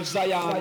of Zion.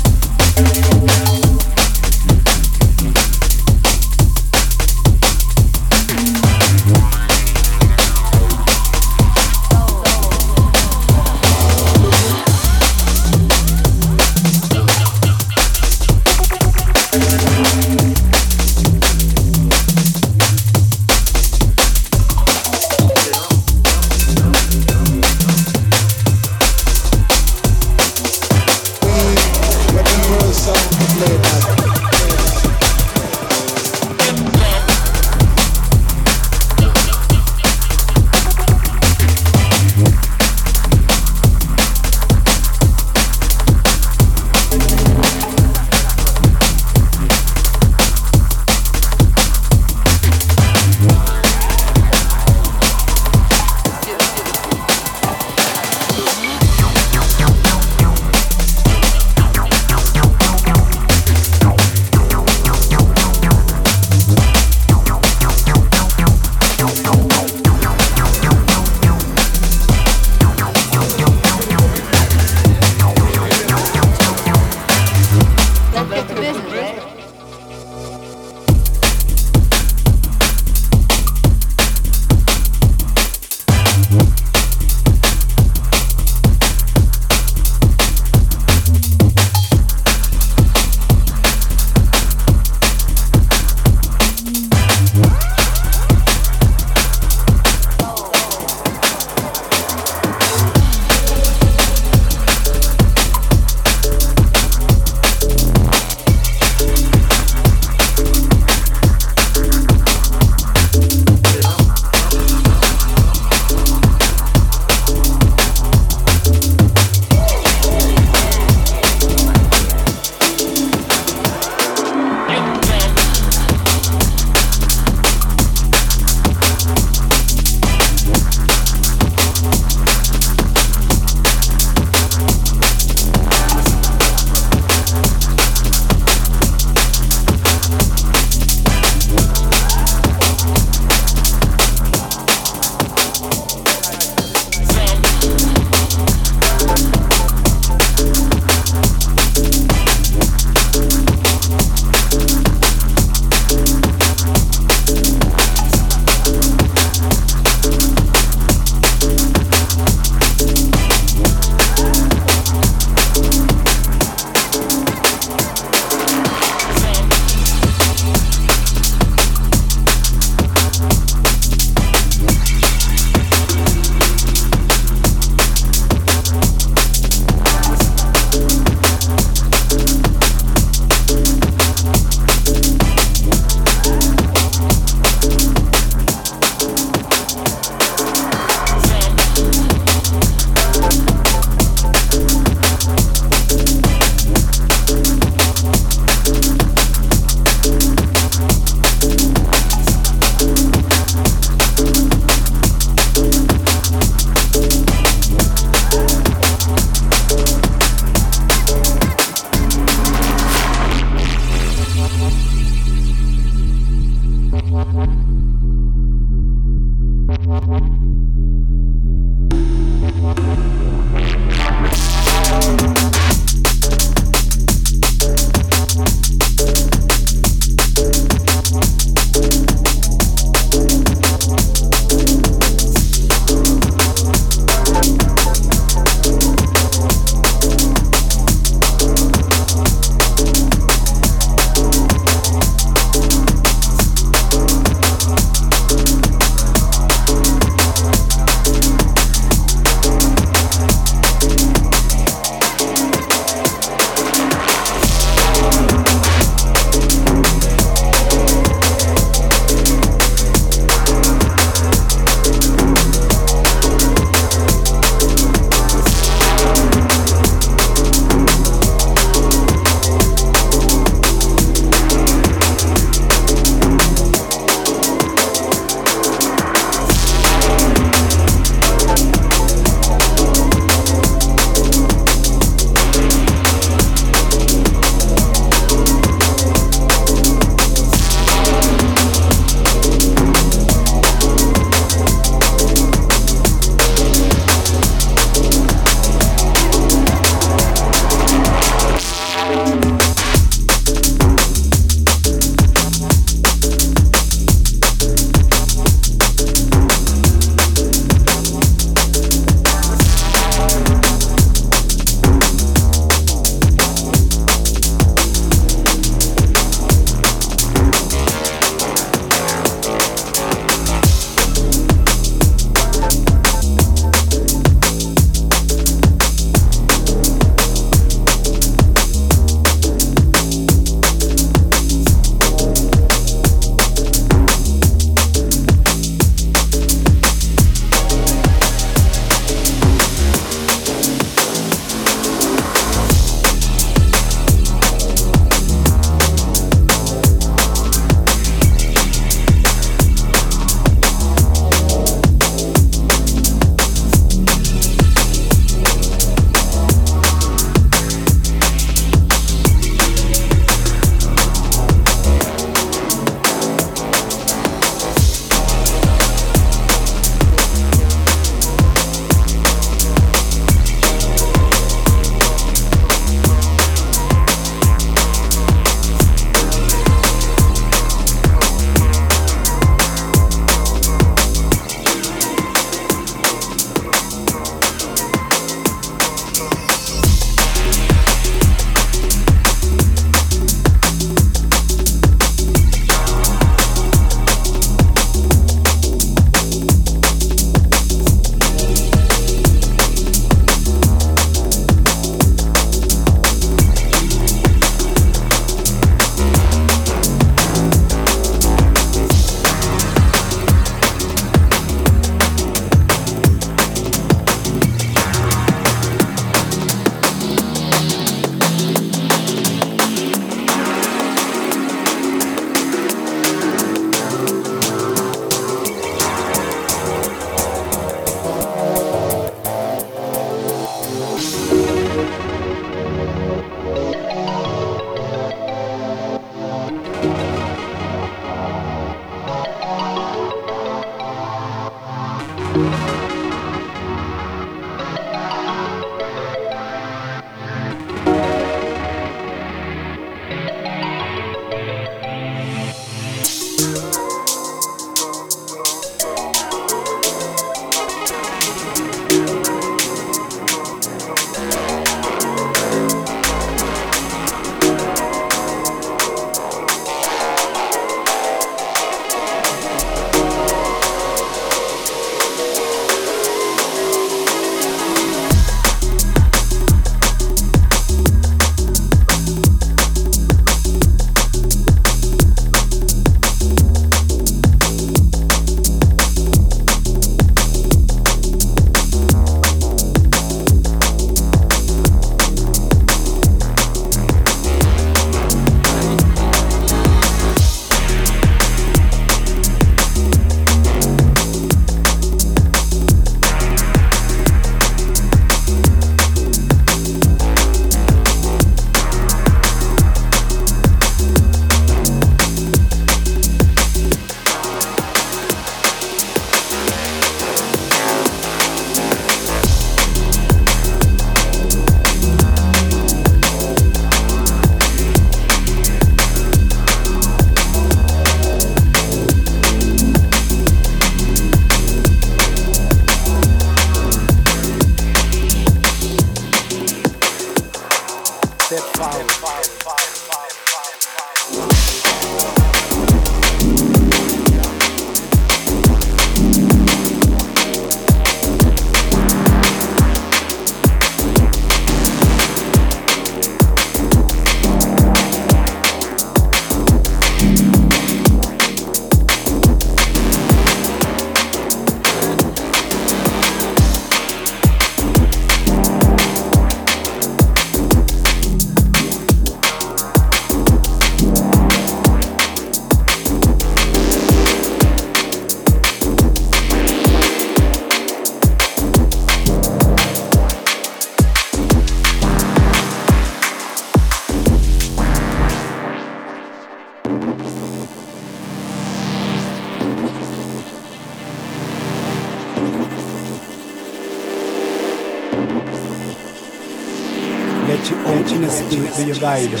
guidance.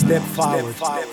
Step forward. Step forward.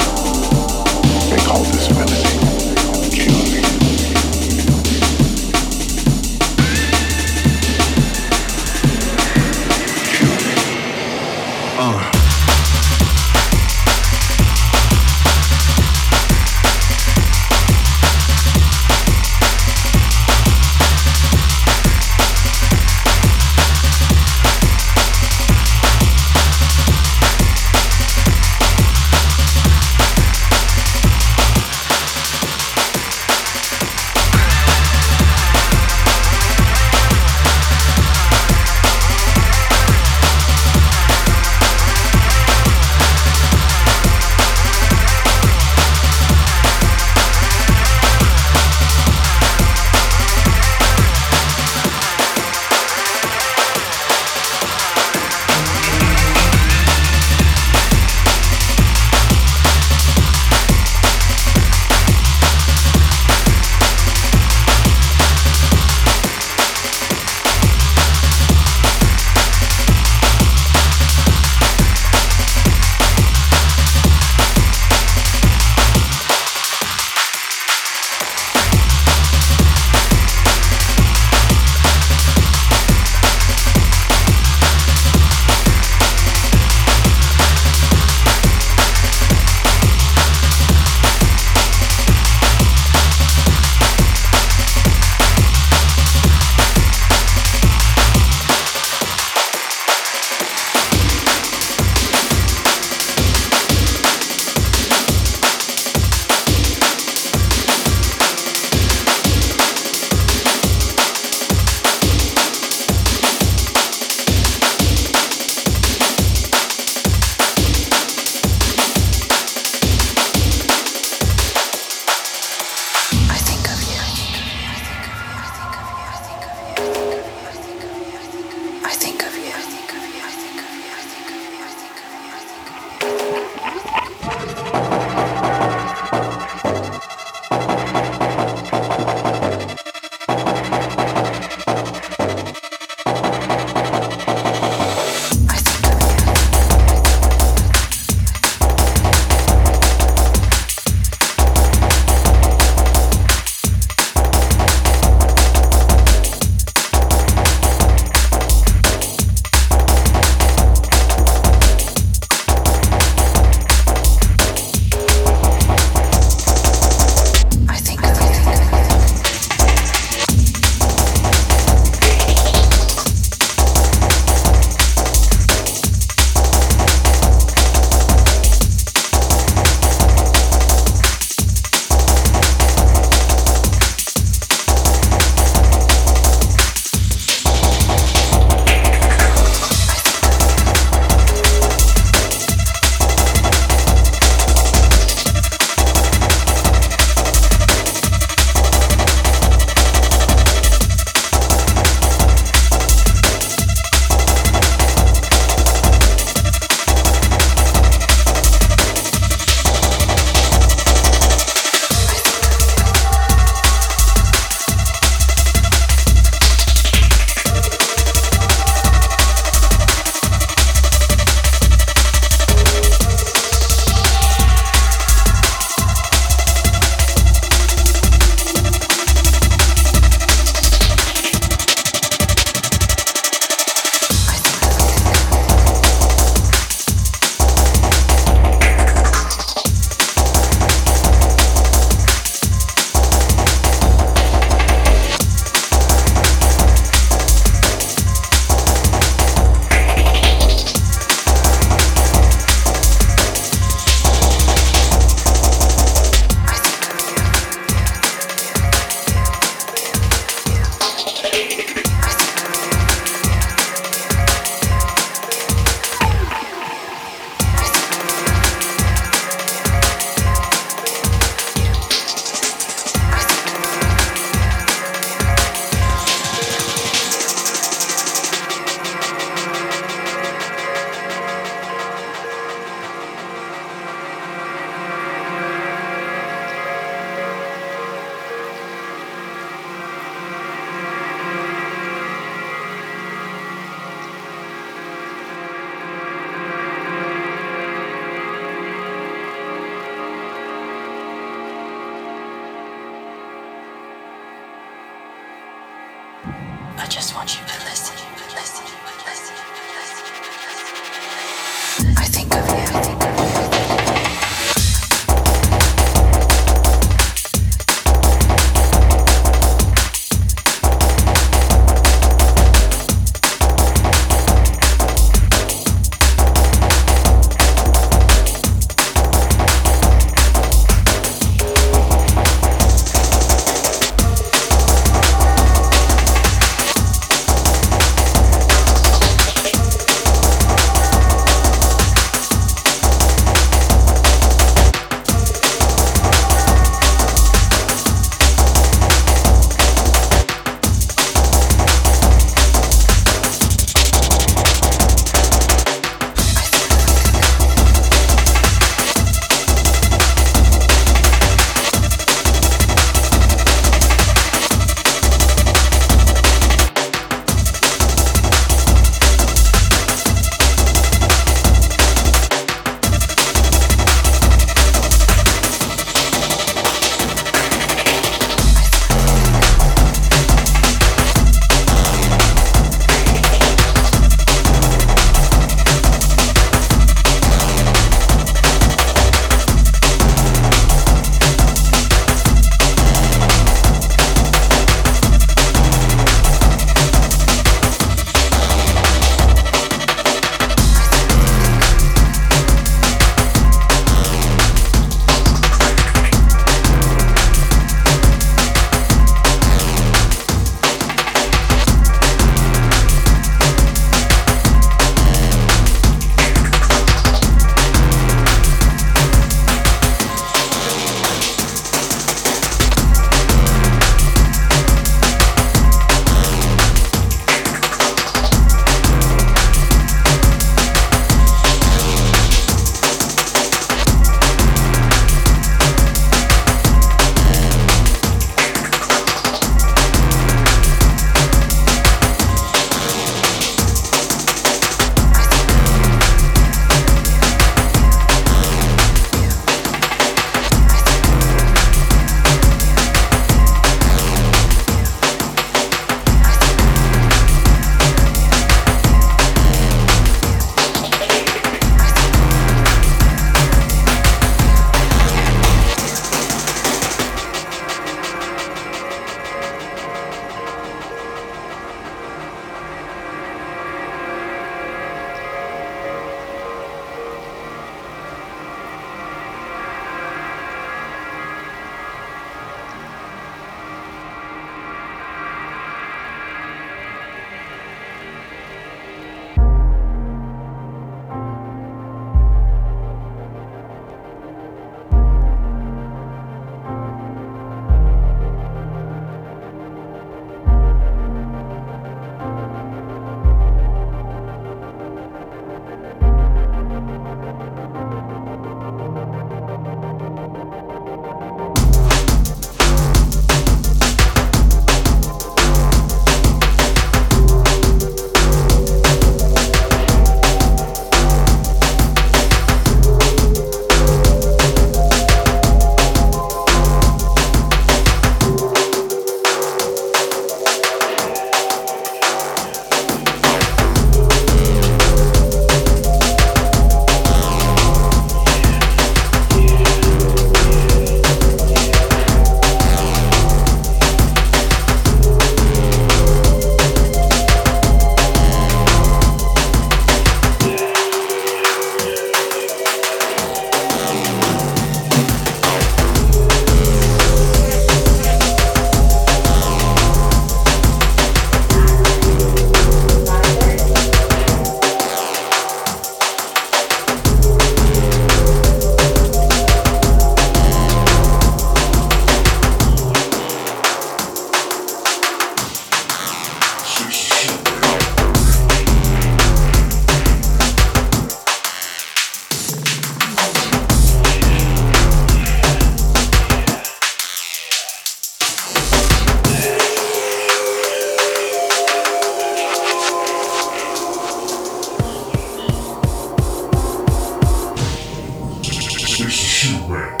Square.